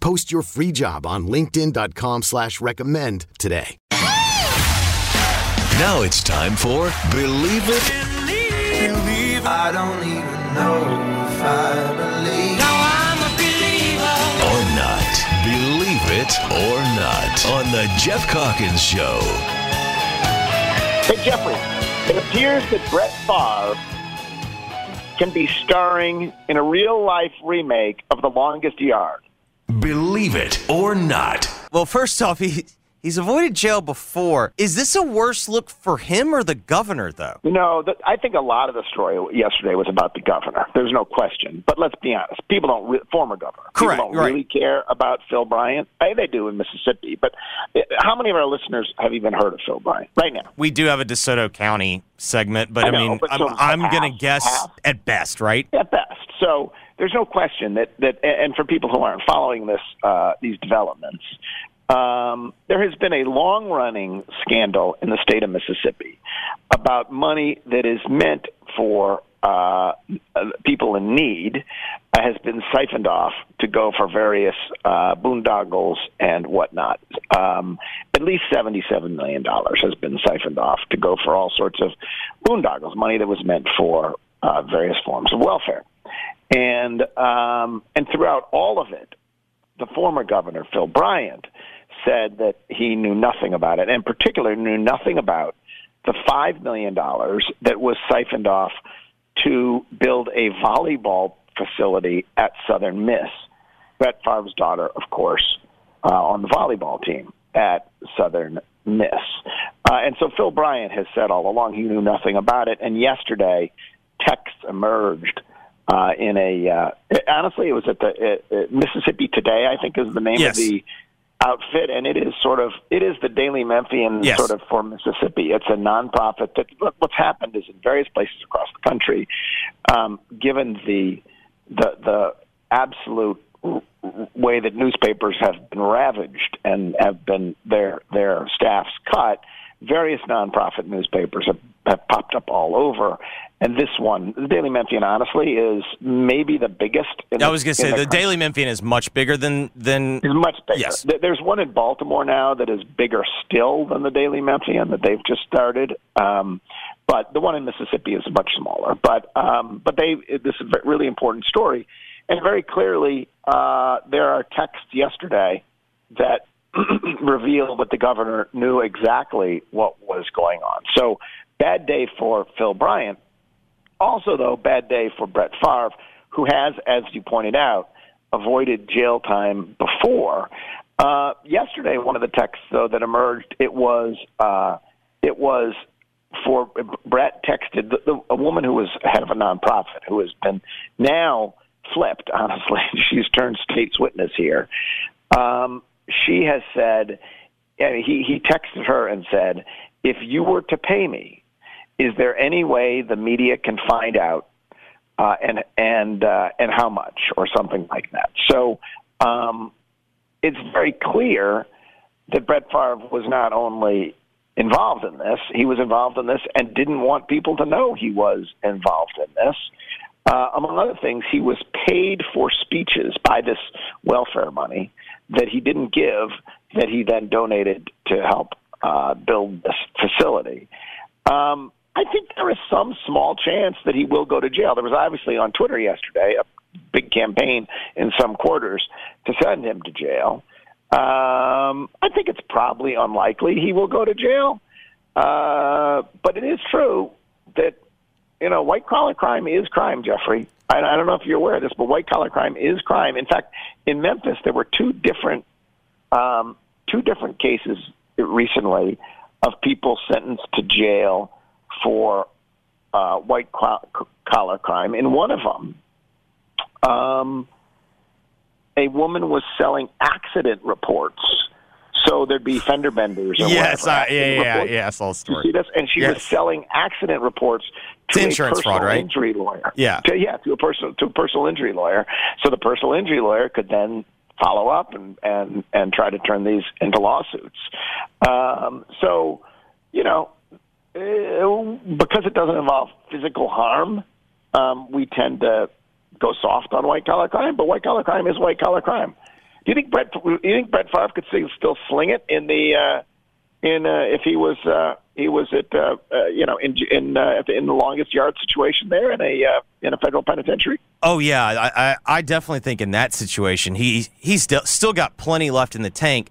Post your free job on linkedin.com slash recommend today. Now it's time for Believe It Believe I don't even know if I believe. Now I'm a believer. Or not. Believe it or not. On The Geoff Calkins Show. Hey, Jeffrey, it appears that Brett Favre can be starring in a real life remake of The Longest Yard. Believe it or not. Well, first off, he he's avoided jail before. Is this a worse look for him or the governor, though? You know, the, I think a lot of the story yesterday was about the governor. There's no question. But let's be honest. People don't, re- former governor, Correct, people don't right. really care about Phil Bryant. Hey, they do in Mississippi. But uh, how many of our listeners have even heard of Phil Bryant right now? We do have a DeSoto County segment, but I I, know, mean, but I'm, so I'm going to guess half. at best, right? at best. So there's no question that that, and for people who aren't following this, uh, these developments, um, there has been a long-running scandal in the state of Mississippi about money that is meant for uh, people in need uh, has been siphoned off to go for various uh, boondoggles and whatnot. Um, at least $77 million has been siphoned off to go for all sorts of boondoggles, money that was meant for uh, various forms of welfare. And, um, and throughout all of it, the former governor, Phil Bryant, said that he knew nothing about it, and in particular knew nothing about the $5 million that was siphoned off to build a volleyball facility at Southern Miss. Brett Favre's daughter, of course, uh, on the volleyball team at Southern Miss. Uh, and so Phil Bryant has said all along he knew nothing about it. And yesterday, texts emerged uh, in a. Uh, honestly, it was at the uh, Mississippi Today, I think, is the name Yes. of the outfit, and it is sort of it is the Daily Memphian Yes. sort of for Mississippi. It's a nonprofit that look, what's happened is in various places across the country, um, given the the the absolute way that newspapers have been ravaged and have been their their staffs cut, various nonprofit newspapers have, have popped up all over. And this one, the Daily Memphian, honestly, is maybe the biggest. In I was going to say the country Daily Memphian is much bigger than than is much bigger. Yes. There's one in Baltimore now that is bigger still than the Daily Memphian that they've just started. Um, but the one in Mississippi is much smaller. But um, but they this is a really important story, and very clearly uh, there are texts yesterday that reveal that the governor knew exactly what was going on. So bad day for Phil Bryant. Also, though, bad day for Brett Favre, who has, as you pointed out, avoided jail time before. Uh, yesterday, one of the texts though that emerged, it was uh, it was for Brett texted the, the, a woman who was head of a nonprofit who has been now flipped. Honestly, she's turned state's witness here. Um, she has said, and he he texted her and said, if you were to pay me, is there any way the media can find out uh, and and uh, and how much or something like that. So um, it's very clear that Brett Favre was not only involved in this, he was involved in this and didn't want people to know he was involved in this. Uh, among other things, he was paid for speeches by this welfare money that he didn't give, that he then donated to help uh, build this facility. Um, I think there is some small chance that he will go to jail. There was obviously on Twitter yesterday a big campaign in some quarters to send him to jail. Um, I think it's probably unlikely he will go to jail. Uh, but it is true that you know white collar crime is crime, Jeffrey. I, I don't know if you're aware of this, but white collar crime is crime. In fact, in Memphis, there were two different um, two different cases recently of people sentenced to jail for uh, white collar crime. In one of them, um, a woman was selling accident reports. So there'd be fender benders. Or yes, I, yeah, yeah, reports. yeah, I saw the You story. see this? And she was selling accident reports It's to insurance a personal fraud, right? injury lawyer. Yeah. To, yeah, to a personal to a personal injury lawyer. So the personal injury lawyer could then follow up and and and try to turn these into lawsuits. Um, so, you know, uh, because it doesn't involve physical harm, um, we tend to go soft on white collar crime. But white collar crime is white collar crime. Do you think Brett? Do you think Brett Favre could still- sling it in the uh, in uh, if he was uh, he was at uh, uh, you know in in uh, in the longest yard situation there in a uh, in a federal penitentiary? Oh yeah, I, I, I definitely think in that situation he he's still still got plenty left in the tank.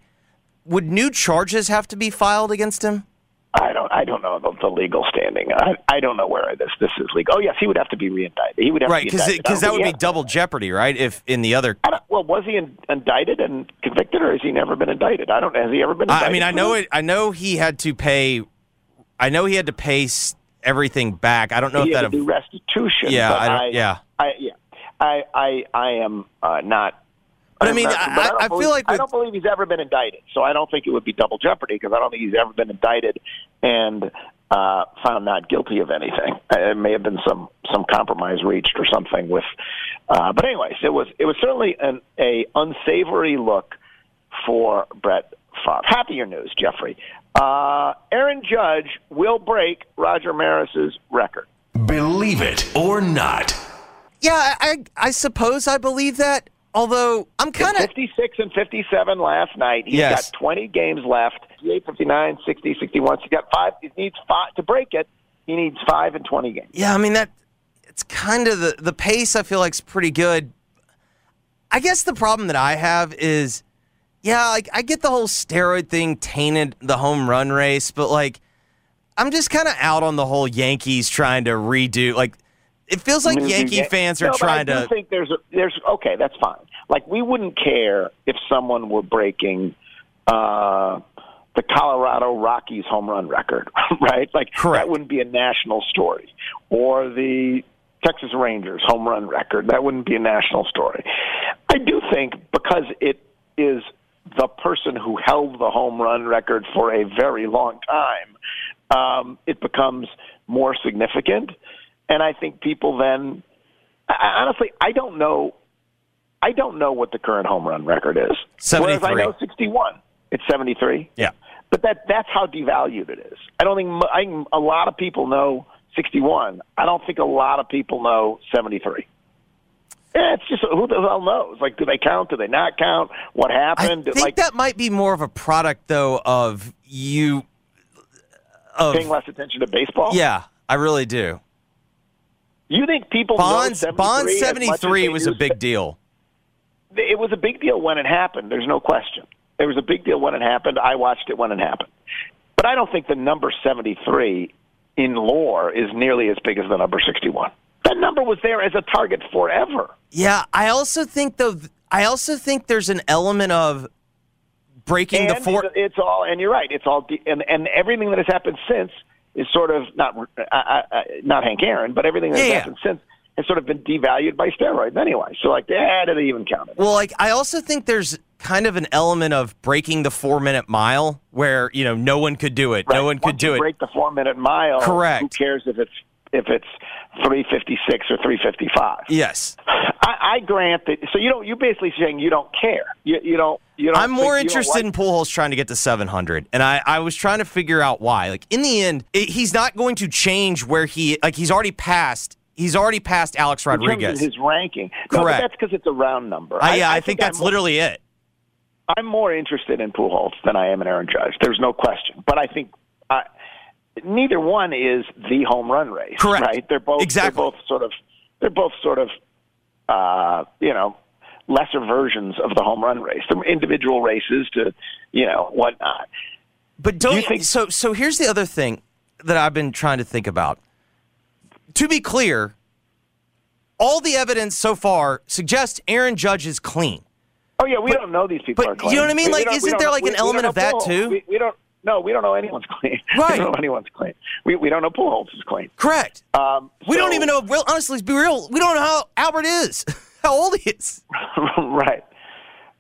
Would new charges have to be filed against him? I don't I don't know the, the legal standing. I, I don't know where this this is legal. Oh yes, he would have to be reindicted. He would have Right, because because that would be double jeopardy, right? If in the other, well, was he in, indicted and convicted, or has he never been indicted? I don't. Has he ever been? I, Indicted I mean, I know it. I know he had to pay. I know he had to pay everything back. I don't know he if that. do restitution. Yeah, but I don't- yeah. I, yeah, I, I, I am uh, not. But I mean, not- I- but I- don't I feel believe- like I don't believe he's ever been indicted, so I don't think it would be double jeopardy because I don't think he's ever been indicted and uh, found not guilty of anything. Uh, It may have been some some compromise reached or something with. Uh, but anyways, it was it was certainly an a unsavory look for Brett Favre. Happier news, Jeffrey. Uh, Aaron Judge will break Roger Maris's record. Believe it or not. yeah, I, I suppose I believe that. Although I'm kind of 56 and 57 last night. He's Yes. got 20 games left. 58, 59, 60, 61. So he got five. He needs five to break it. He needs five and 20 games. Yeah, I mean that it's kind of the the pace I feel like is pretty good. I guess the problem that I have is yeah, like I get the whole steroid thing tainted the home run race, but like I'm just kind of out on the whole Yankees trying to redo like it feels like Yankee yeah, fans are no, trying I to think there's a, there's okay. That's fine. Like we wouldn't care if someone were breaking uh, the Colorado Rockies home run record, right? Like Correct. that wouldn't be a national story, or the Texas Rangers home run record. That wouldn't be a national story. I do think because it is the person who held the home run record for a very long time, um, it becomes more significant. And I think people then, I, honestly, I don't know. I don't know what the current home run record is. Whereas I know 61. It's 73. Yeah. But that that's how devalued it is. I don't think I think a lot of people know 61. I don't think a lot of people know 73. Yeah, it's just who the hell knows? Like, do they count? Do they not count? What happened? I think like that might be more of a product though of you of paying less attention to baseball. Yeah, I really do. You think people Bonds know 73 Bonds as much as 73 was a big deal. it was a big deal when it happened. There's no question. It was a big deal when it happened. I watched it when it happened. But I don't think the number 73 in lore is nearly as big as the number 61. That number was there as a target forever. Yeah, I also think though. I also think there's an element of breaking And the four. it's- it's all, and you're right. It's all, de- and and everything that has happened since is sort of not uh, uh, not Hank Aaron, but everything that's Yeah, has yeah. happened since has sort of been devalued by steroids anyway. So like, yeah, did it even count? It. Well, like I also think there's kind of an element of breaking the four minute mile where you know no one could do it. No Right. one could do you it. Break the four minute mile. Correct. Who cares if it's if it's three fifty six or three fifty five? Yes, I, I grant that. So you don't. You're basically saying you don't care. You, you don't. You don't. I'm more think- you interested like- in Pujols trying to get to 700, and I I was trying to figure out why. Like in the end, it, he's not going to change where he like he's already passed. He's already passed Alex in terms of Rodriguez. his ranking. No, but Correct. that's because it's a round number. I, yeah, I, think, that's I'm, literally it. I'm more interested in Pujols than I am in Aaron Judge. There's no question. But I think uh, neither one is the home run race. Correct. Right? They're both. Exactly. They're both sort of. They're both sort of. Uh, you know, lesser versions of the home run race, the individual races to you know whatnot. But don't Do you think- so so here's the other thing that I've been trying to think about. To be clear, all the evidence so far suggests Aaron Judge is clean. Oh yeah, we don't know these people. but are clean. you know what I mean? Like, isn't there like an element of that, too? We, we don't. No, we don't know anyone's clean. Right. We don't know anyone's clean. We we don't know Pujols is clean. Correct. Um, we don't even know. Real, honestly, let's be real. We don't know how Albert is, how old he is. right.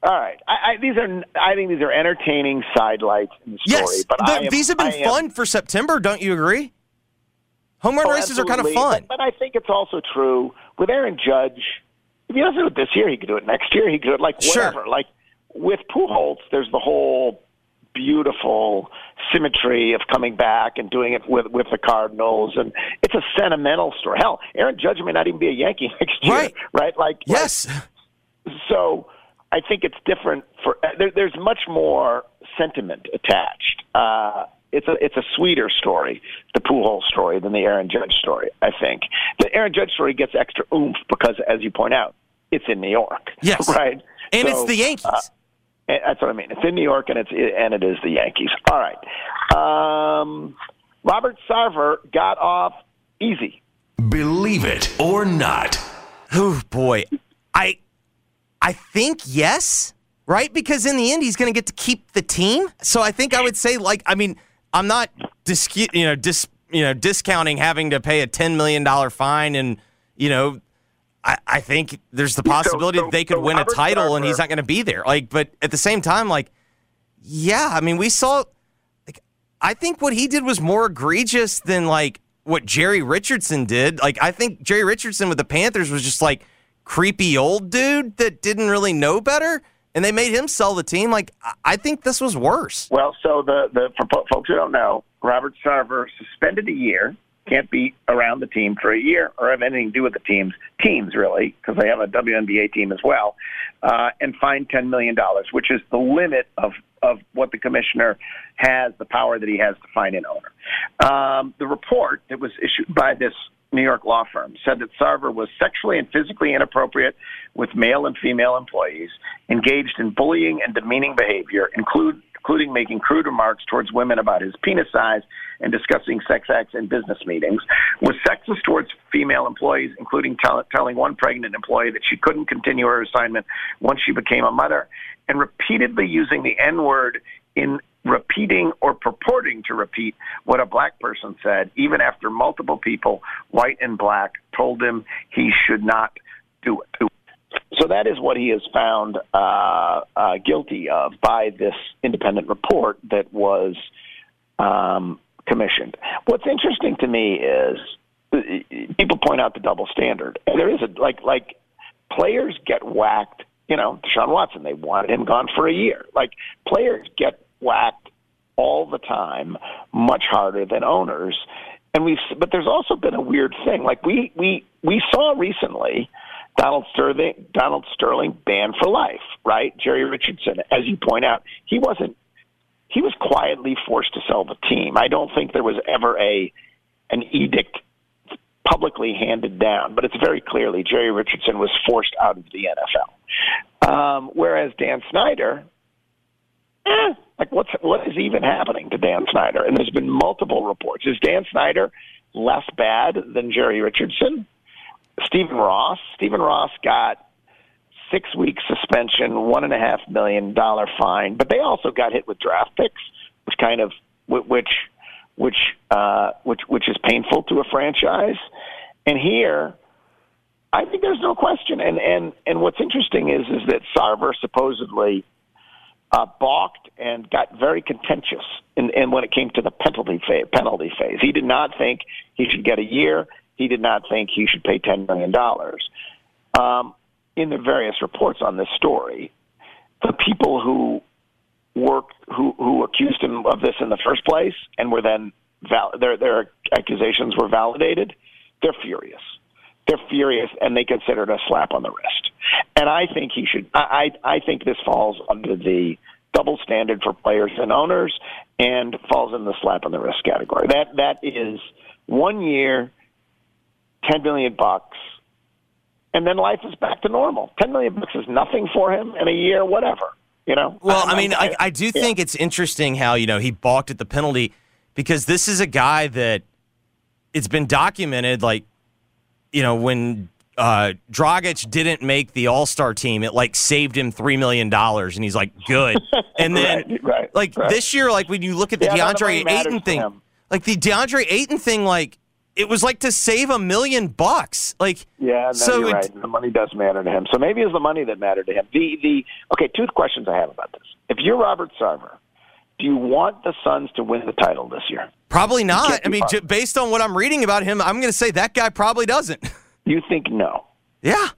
All right. I, I, these are. I think these are entertaining sidelights in the story. Yes, but am, these have been I am- fun for September. Don't you agree? Home run Oh, races are kind of fun. But, but I think it's also true with Aaron Judge. If he doesn't do it this year, he could do it next year. He could do it like Sure. whatever. Like with Pujols, there's the whole beautiful symmetry of coming back and doing it with with the Cardinals, and it's a sentimental story. Hell, Aaron Judge may not even be a Yankee next year, Right. Right? Like yes. like, so I think it's different for there, there's much more sentiment attached. Uh, it's a it's a sweeter story, the Pujols story, than the Aaron Judge story. I think the Aaron Judge story gets extra oomph because, as you point out, it's in New York. Yes. right. and So, it's the Yankees. uh, That's what I mean. It's in New York, and it's and it is the Yankees. All right. Um, Robert Sarver got off easy. Believe it or not. Oh boy, I I think yes, right? Because in the end, he's going to get to keep the team. So I think I would say like I mean I'm not dis- you know dis you know discounting having to pay a ten million dollar fine and you know. I, I think there's the possibility so- that they could so win a Robert title and he's not going to be there. Like, but at the same time, like, yeah, I mean, we saw. Like, I think what he did was more egregious than like what Jerry Richardson did. Like, I think Jerry Richardson with the Panthers was just like creepy old dude that didn't really know better, and they made him sell the team. Like, I- think this was worse. Well, so the, the for folks who don't know, Robert Sarver suspended a year, can't be around the team for a year or have anything to do with the teams, teams really, because they have a WNBA team as well, uh, and fined ten million dollars, which is the limit of of what the commissioner has, the power that he has to fine an owner. Um, the report that was issued by this New York law firm said that Sarver was sexually and physically inappropriate with male and female employees, engaged in bullying and demeaning behavior, include, including making crude remarks towards women about his penis size and discussing sex acts in business meetings, was sexist towards female employees, including tell, telling one pregnant employee that she couldn't continue her assignment once she became a mother, and repeatedly using the N word in repeating or purporting to repeat what a black person said, even after multiple people, white and black, told him he should not do it. So that is what he is found uh, uh, guilty of by this independent report that was um, commissioned. What's interesting to me is uh, people point out the double standard. And there is a like like players get whacked. You know, Deshaun Watson, they wanted him gone for a year. Like players get whacked all the time, much harder than owners. And we, but there's also been a weird thing. Like we we we saw recently. Donald Sterling, Donald Sterling banned for life, right? Jerry Richardson, as you point out, he wasn't. He was quietly forced to sell the team. I don't think there was ever a an edict publicly handed down, but it's very clearly Jerry Richardson was forced out of the NFL. Um, whereas Dan Snyder, eh, like what's what is even happening to Dan Snyder? And there's been multiple reports. Is Dan Snyder less bad than Jerry Richardson? Stephen Ross. Stephen Ross got six week suspension, one and a half million dollar fine, but they also got hit with draft picks, which kind of which which uh, which which is painful to a franchise. And here, I think there's no question. And and and what's interesting is is that Sarver supposedly uh, balked and got very contentious in, in when it came to the penalty phase, penalty phase. He did not think he should get a year. He did not think he should pay ten million dollars. Um, in the various reports on this story, the people who worked who who accused him of this in the first place and were then val- their their accusations were validated, they're furious. They're furious and they consider it a slap on the wrist. And I think he should. I, I think this falls under the double standard for players and owners, and falls in the slap on the wrist category. That that is one year, ten million bucks and then life is back to normal. Ten million bucks is nothing for him in a year, whatever. You know. Well, I'm- I mean, I, I'm- I do yeah. think it's interesting how, you know, he balked at the penalty because this is a guy that it's been documented, like, you know, when uh, Dragic didn't make the All Star team, it like saved him $3 million. And he's like, good. And then, Right, right, like, right. this year, like, when you look at the Yeah, none of the money DeAndre Ayton thing, like, the DeAndre Ayton thing, like, it was like to save a million bucks. Like, Yeah, no, so you're it- right. The money does matter to him. So maybe it's the money that mattered to him. The the okay, two questions I have about this. If you're Robert Sarver, do you want the Suns to win the title this year? probably not. I mean, j- based on what I'm reading about him, I'm going to say that guy probably doesn't. You think no? yeah.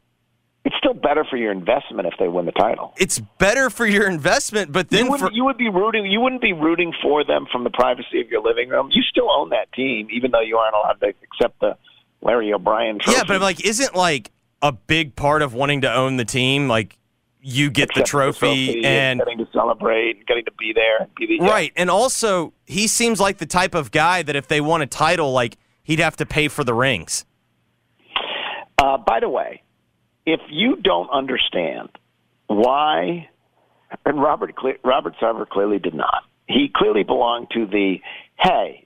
It's still better for your investment if they win the title. it's better for your investment, but then you, for wouldn't, you would be rooting. You wouldn't be rooting for them from the privacy of your living room. You still own that team, even though you aren't allowed to accept the Larry O'Brien trophy. yeah, but I'm like, isn't like a big part of wanting to own the team like you get the Accept trophy, and getting to celebrate, and getting to be there, and be the, right, and also he seems like the type of guy that if they won a title, like he'd have to pay for the rings. Uh, by the way, if you don't understand why, and Robert Robert Sarver clearly did not. He clearly belonged to the hey,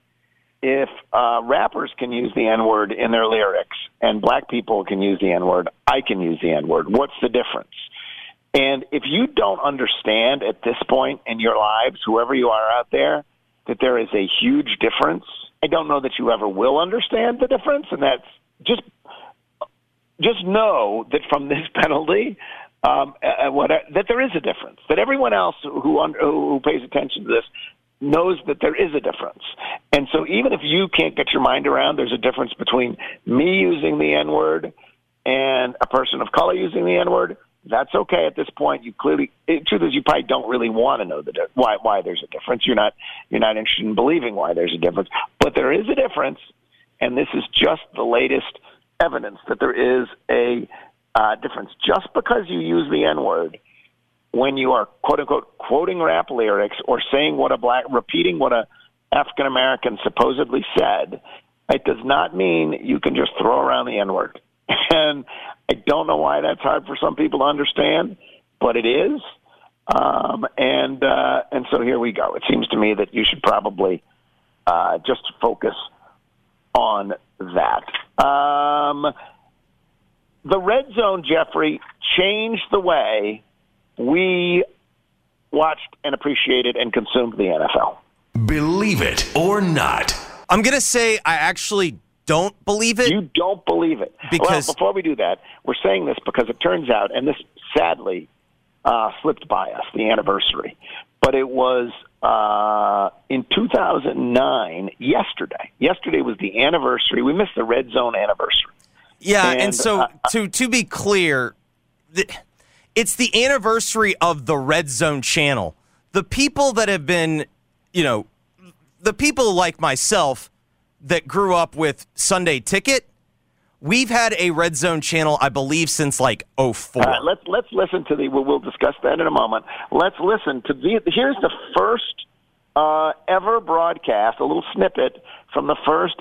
if uh, rappers can use the N word in their lyrics and black people can use the N word, I can use the N word. What's the difference? And if you don't understand at this point in your lives, whoever you are out there, that there is a huge difference, I don't know that you ever will understand the difference, and that's just just know that from this penalty, um, uh, what, that there is a difference. That everyone else who un, who pays attention to this knows that there is a difference. And so, even if you can't get your mind around, there's a difference between me using the N word and a person of color using the N word. That's okay at this point. You clearly, the truth is, you probably don't really want to know the why why there's a difference. You're not you're not interested in believing why there's a difference, but there is a difference, and this is just the latest evidence that there is a uh, difference. Just because you use the N word when you are quote unquote quoting rap lyrics or saying what a black, repeating what a African American supposedly said, it does not mean you can just throw around the N word. And I don't know why that's hard for some people to understand, but it is. Um, and uh, and so here we go. It seems to me that you should probably uh, just focus on that. Um, the red zone, Jeffrey, changed the way we watched and appreciated and consumed the NFL. Believe it or not. I'm gonna say I actually don't believe it. You don't believe it. Because- well, before we do that, we're saying this because it turns out, and this sadly uh, slipped by us, the anniversary, but it was uh, in 2009, yesterday. Yesterday was the anniversary. We missed the red zone anniversary. Yeah, and, And, so uh, to to be clear, the, it's the anniversary of the Red Zone channel. The people that have been, you know, the people like myself that grew up with Sunday Ticket, we've had a Red Zone channel, I believe, since like 04. All right, let's let's listen to the. We'll, we'll discuss that in a moment. Let's listen to the. Here's the first uh, ever broadcast. A little snippet from the first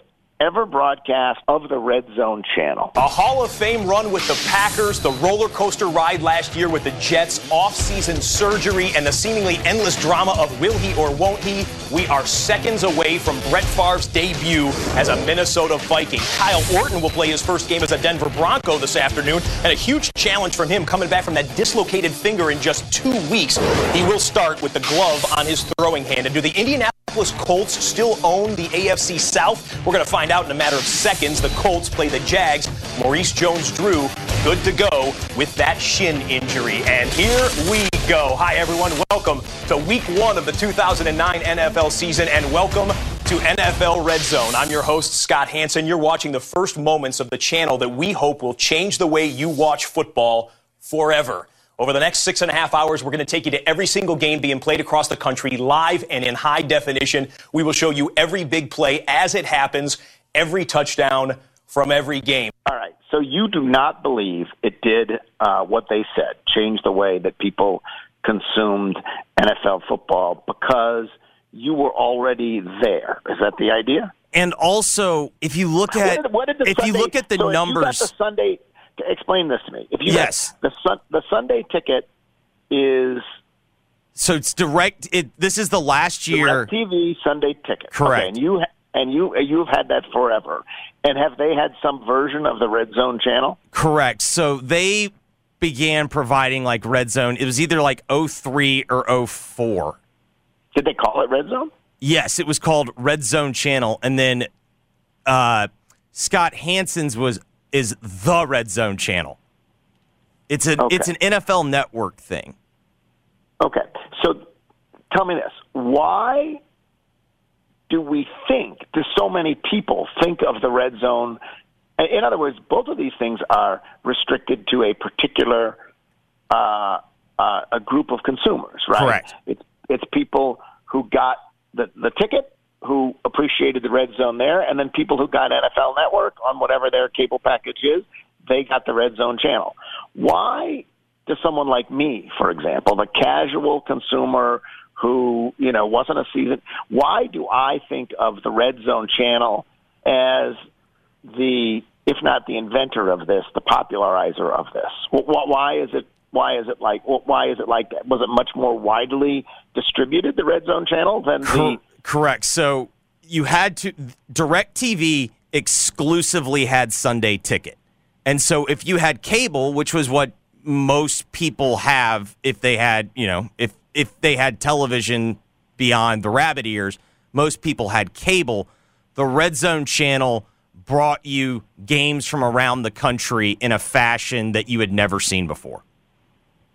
ever broadcast of the Red Zone channel. A Hall of Fame run with the Packers, the roller coaster ride last year with the Jets, off-season surgery, and the seemingly endless drama of will he or won't he. We are seconds away from Brett Favre's debut as a Minnesota Viking. Kyle Orton will play his first game as a Denver Bronco this afternoon, and a huge challenge from him coming back from that dislocated finger in just two weeks. He will start with the glove on his throwing hand. And do the Indianapolis Colts still own the AFC South? We're going to find out in a matter of seconds. The Colts play the Jags. Maurice Jones-Drew, good to go with that shin injury. And here we go. Hi, everyone. Welcome to week one of the 2009 NFL season, and welcome to NFL Red Zone. I'm your host, Scott Hanson. You're watching the first moments of the channel that we hope will change the way you watch football forever. Over the next six and a half hours, we're going to take you to every single game being played across the country live and in high definition. We will show you every big play as it happens, every touchdown from every game. All right. So you do not believe it did uh, what they said, change the way that people consumed NFL football because you were already there. Is that the idea? and also, if you look at What did- what did the if you Sunday- look at the so if you got numbers, the Sunday. explain this to me. If you Yes. the sun, the Sunday ticket is So it's direct. It this is the last year. TV Sunday ticket. Correct. Okay, and you ha- and you you've had that forever. And have they had some version of the Red Zone channel? Correct. So they began providing like red zone. It was either like 03 or 04. Did they call it Red Zone? Yes, it was called Red Zone Channel, and then uh, Scott Hanson's was is the Red Zone Channel. It's an Okay. it's an NFL Network thing. Okay. So tell me this. Why do we think, do so many people think of the red zone? In other words, both of these things are restricted to a particular uh, uh, a group of consumers, right? Correct. It's, it's people who got the, the ticket, who appreciated the red zone there, and then people who got NFL Network on whatever their cable package is, they got the red zone channel. Why does someone like me, for example, the casual consumer who, you know, wasn't a season, why do I think of the red zone channel as the, if not the inventor of this, the popularizer of this? Wh- wh- Why is it? Why is it like? Why is it like that? Was it much more widely distributed the red zone channel than the? Correct. So you had to DirecTV exclusively had Sunday Ticket, and so if you had cable, which was what most people have, if they had you know if if they had television beyond the rabbit ears, most people had cable. The Red Zone channel brought you games from around the country in a fashion that you had never seen before.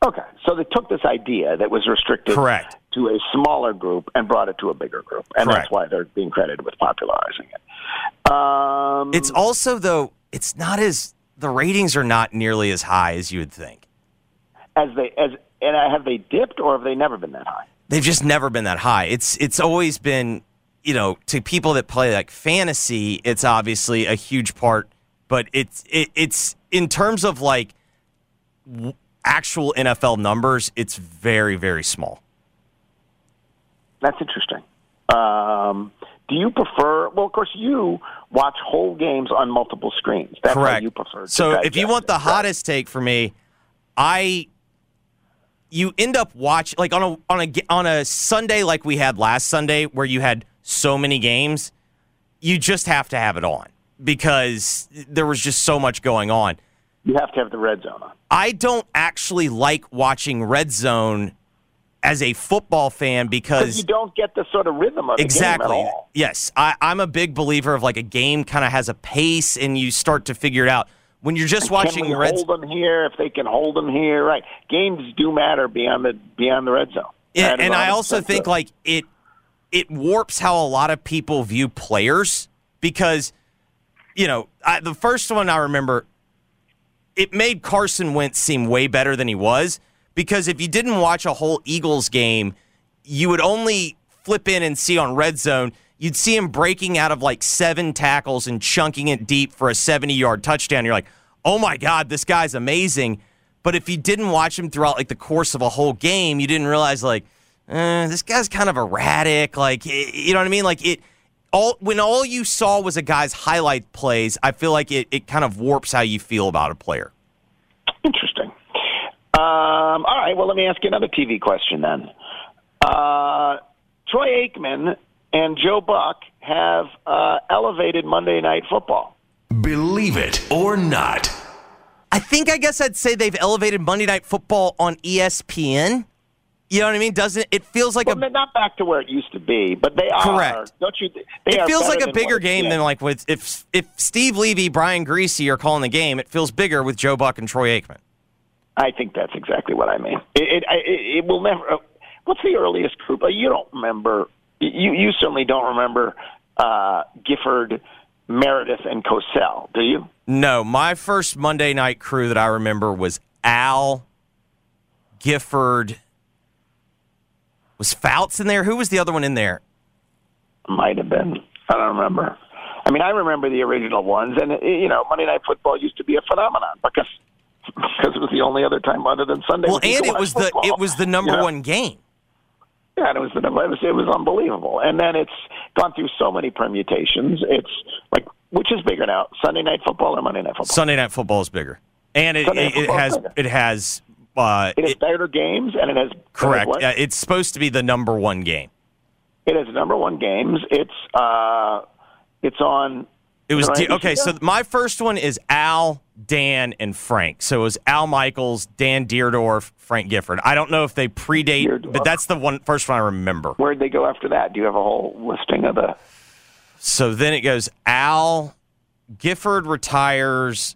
Okay, so they took this idea that was restricted Correct. to a smaller group and brought it to a bigger group, and Correct. that's why they're being credited with popularizing it. Um, It's also though it's not as the ratings are not nearly as high as you would think. as they as and have they dipped or have they never been that high? They've just never been that high. It's it's always been, you know, to people that play like fantasy, it's obviously a huge part, but it's it, it's in terms of like actual NFL numbers, it's very very small. That's interesting. Um, do you prefer? Well, of course, you watch whole games on multiple screens. That's Correct. you prefer. So if you want the hottest take for me, I you end up watch like on a on a on a Sunday like we had last Sunday where you had so many games, you just have to have it on because there was just so much going on. you have to have the red zone on. I don't actually like watching Red Zone as a football fan Because you don't get the sort of rhythm of the exactly game at all. yes I, i'm a big believer of like a game kind of has a pace and you start to figure it out when you're just watching can we red hold them here if they can hold them here? Right. Games do matter beyond the beyond the red zone. Yeah, and I also think like it it warps how a lot of people view players because you know I, the first one I remember it made Carson Wentz seem way better than he was because if you didn't watch a whole Eagles game, you would only flip in and see on red zone. You'd see him breaking out of like seven tackles and chunking it deep for a 70 yard touchdown. You're like, oh my God, this guy's amazing. But if you didn't watch him throughout like the course of a whole game, you didn't realize like, eh, this guy's kind of erratic. Like, you know what I mean? Like it all when all you saw was a guy's highlight plays. I feel like it, it kind of warps how you feel about a player. Interesting. Um, all right. Well, let me ask you another TV question then. Uh, Troy Aikman and Joe Buck have uh, elevated Monday Night Football. Believe it or not. I think I guess I'd say they've elevated Monday Night Football on ESPN. You know what I mean? Doesn't it feels like Well, a not back to where it used to be, but they are. Correct. Don't you? They it are feels like a bigger what- game yeah. than like with if if Steve Levy, Brian Griese are calling the game. It feels bigger with Joe Buck and Troy Aikman. I think that's exactly what I mean. It, it, it, it will never. Uh, what's the earliest group? Uh, you don't remember. You you certainly don't remember uh, Gifford, Meredith, and Cosell, do you? No, my first Monday night crew that I remember was Al, Gifford. Was Fouts in there? Who was the other one in there? Might have been. I don't remember. I mean, I remember the original ones, and you know, Monday Night Football used to be a phenomenon because because it was the only other time other than Sunday. Well, and it was the it was the number You know? one game. Yeah, and it was the it was, it was unbelievable. And then it's gone through so many permutations. It's like which is bigger now, Sunday Night Football or Monday Night Football? Sunday night football is bigger. and it, it, it has it has uh, It has it- better games, and it has correct. Yeah, it's supposed to be the number one game. It has number one games. It's uh, it's on. It was D- okay. So my first one is Al, Dan, and Frank. So it was Al Michaels, Dan Dierdorf, Frank Gifford. I don't know if they predate, Dierdorf. but that's the one first one I remember. Where'd they go after that? Do you have a whole listing of the? So then it goes Al, Gifford retires.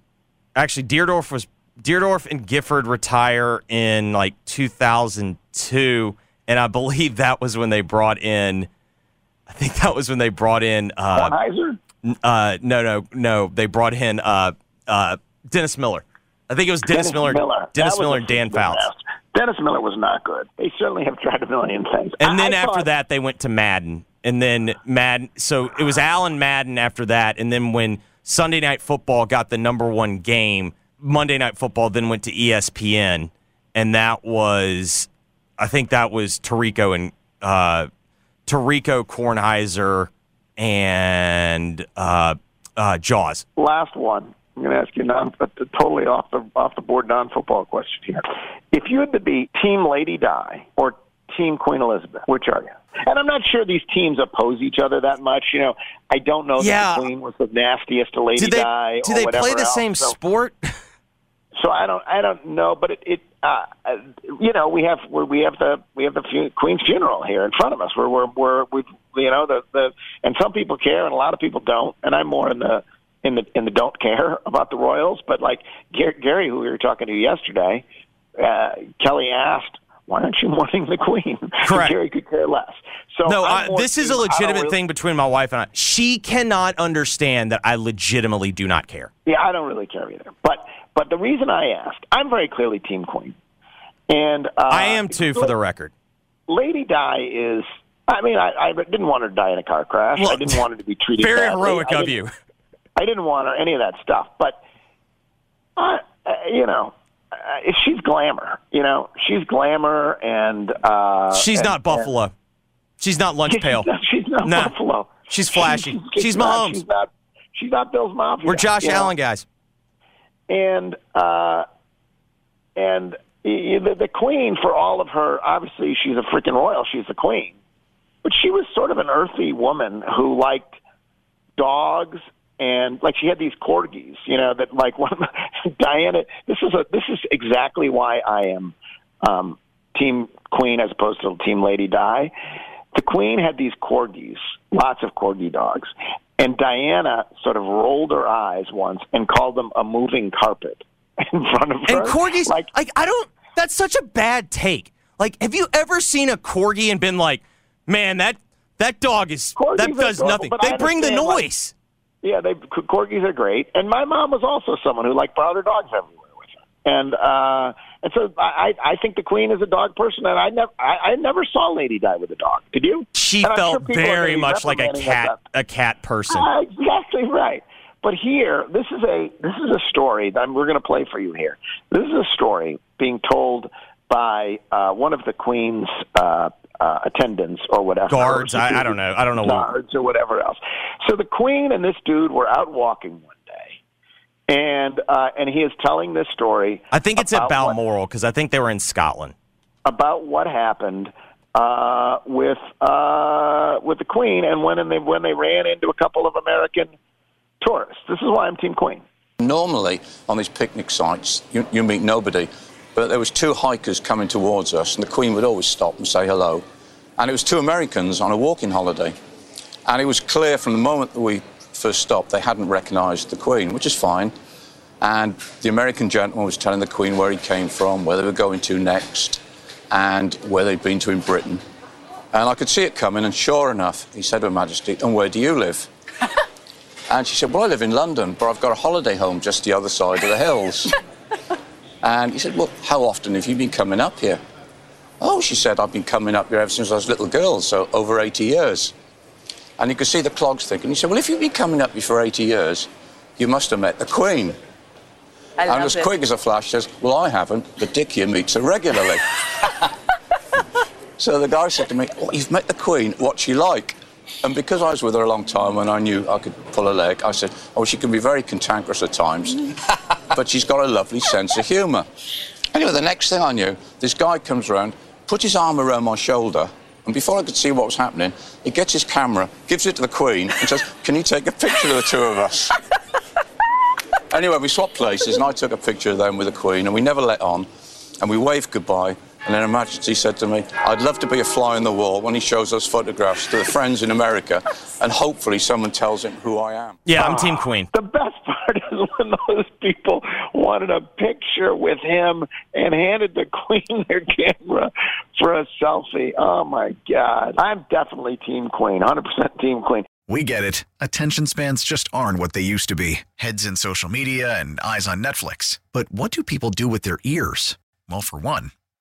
Actually, Dierdorf was Dierdorf and Gifford retire in like 2002, and I believe that was when they brought in. I think that was when they brought in. Uh, Kornheiser? Uh, no, no, no. They brought in uh, uh, Dennis Miller. I think it was Dennis, Miller. That Dennis Miller and Dan. Fouts. Dennis Miller was not good. They certainly have tried a million things. And I- then I after thought- that, they went to Madden. And then Madden. So it was Allen Madden after that. And then when Sunday Night Football got the number one game, Monday Night Football then went to ESPN. And that was, I think that was Tirico and uh, Tirico Kornheiser and uh, uh, Jaws. last one. I'm going to ask you non, a totally off the off the board non-football question here. If you had to be Team Lady Di or Team Queen Elizabeth, which are you? And I'm not sure these teams oppose each other that much. You know, I don't know Yeah. that the Queen was the nastiest to Lady Do they, Di. do they play the else. same So- sport? So I don't, I don't know, but it, it uh, you know, we have we're, have the we have the fu- Queen's funeral here in front of us. Where We're we're we're we you know the the and some people care and a lot of people don't, and I'm more in the in the in the don't care about the royals. But like Gar- Gary, who we were talking to yesterday, uh, Kelly asked. Why aren't you mourning the queen? Correct. Gary could care less. So No, I, this is a team- I don't legitimate really- thing between my wife and I. She cannot understand that I legitimately do not care. Yeah, I don't really care either. But but the reason I asked, I'm very clearly Team Queen, and uh, I am too, for the record. Lady Di is. I mean, I, I didn't want her to die in a car crash. Well, I didn't want her to be treated. Very badly. heroic I of you. I didn't want her any of that stuff. But, uh, uh, you know, uh, she's glamour. You know, she's glamour, and uh, She's and- not Buffalo. She's not lunch and- pail. She's not, she's not No. Buffalo. She's flashy. She's not, Mahomes. She's not. She's not Bill's mafia. We're Josh you know? Allen guys. and uh, and the, the queen for all of her obviously she's a freaking royal she's the queen but she was sort of an earthy woman who liked dogs and like she had these corgis you know that like one of the, diana this is a this is exactly why i am um team queen as opposed to team lady di the queen had these corgis lots of corgi dogs and diana sort of rolled her eyes once and called them a moving carpet in front of her And corgis, like like, I don't. That's such a bad take. Like, have you ever seen a corgi and been like, "Man, that that dog is Corgis that does adorable, nothing." They bring the understand, like- noise. Yeah, they corgis are great, and my mom was also someone who like brought her dogs everywhere with her, and uh, and so I I think the queen is a dog person, and I never I, I never saw Lady Di with a dog. Did you? she And I'm sure felt very much like a cat, a cat person. Ah, exactly right. But here, this is a this is a story that we're going to play for you here. This is a story being told by uh, one of the queen's uh, uh, attendants or whatever Guards, I- I don't know. I don't know what- guards or whatever else. So the queen and this dude were out walking one day, and uh, and he is telling this story. I think it's at about what- Balmoral because I think they were in Scotland. about what happened uh, with uh, with the Queen and when they when they ran into a couple of American tourists. This is why I'm Team Queen. Normally, on these picnic sites, you, you meet nobody. But there was two hikers coming towards us, and the Queen would always stop and say hello. And it was two Americans on a walking holiday. And it was clear from the moment that we first stopped, they hadn't recognised the Queen, which is fine. And the American gentleman was telling the Queen where he came from, where they were going to next, and where they'd been to in Britain. And I could see it coming, and sure enough, he said to Her Majesty, And where do you live? And she said, Well, I live in London, but I've got a holiday home just the other side of the hills. and he said, Well, how often have you been coming up here? Oh, she said, I've been coming up here ever since I was a little girl, so over 80 years. And you could see the clogs thinking. He said, Well, if you've been coming up here for 80 years, you must have met the Queen. I and as it. quick as a flash says, Well, I haven't, but Dick here meets her regularly. so the guy said to me, You've met the Queen, what's she like? And because I was with her a long time and I knew I could pull a leg, I said, Oh, she can be very cantankerous at times. but she's got a lovely sense of humour. Anyway, the next thing I knew, this guy comes around, puts his arm around my shoulder, and before I could see what was happening, he gets his camera, gives it to the Queen, and says, Can you take a picture of the two of us? anyway, we swapped places, and I took a picture of them with the Queen, and we never let on, and we waved goodbye. And then Her Majesty said to me, I'd love to be a fly on the wall when he shows those photographs to the friends in America, and hopefully someone tells him who I am. Yeah, I'm Team Queen. The best part is when those people wanted a picture with him and handed the Queen their camera for a selfie. Oh my God. I'm definitely Team Queen, 100% Team Queen. We get it. Attention spans just aren't what they used to be heads in social media and eyes on Netflix. But what do people do with their ears? Well, for one,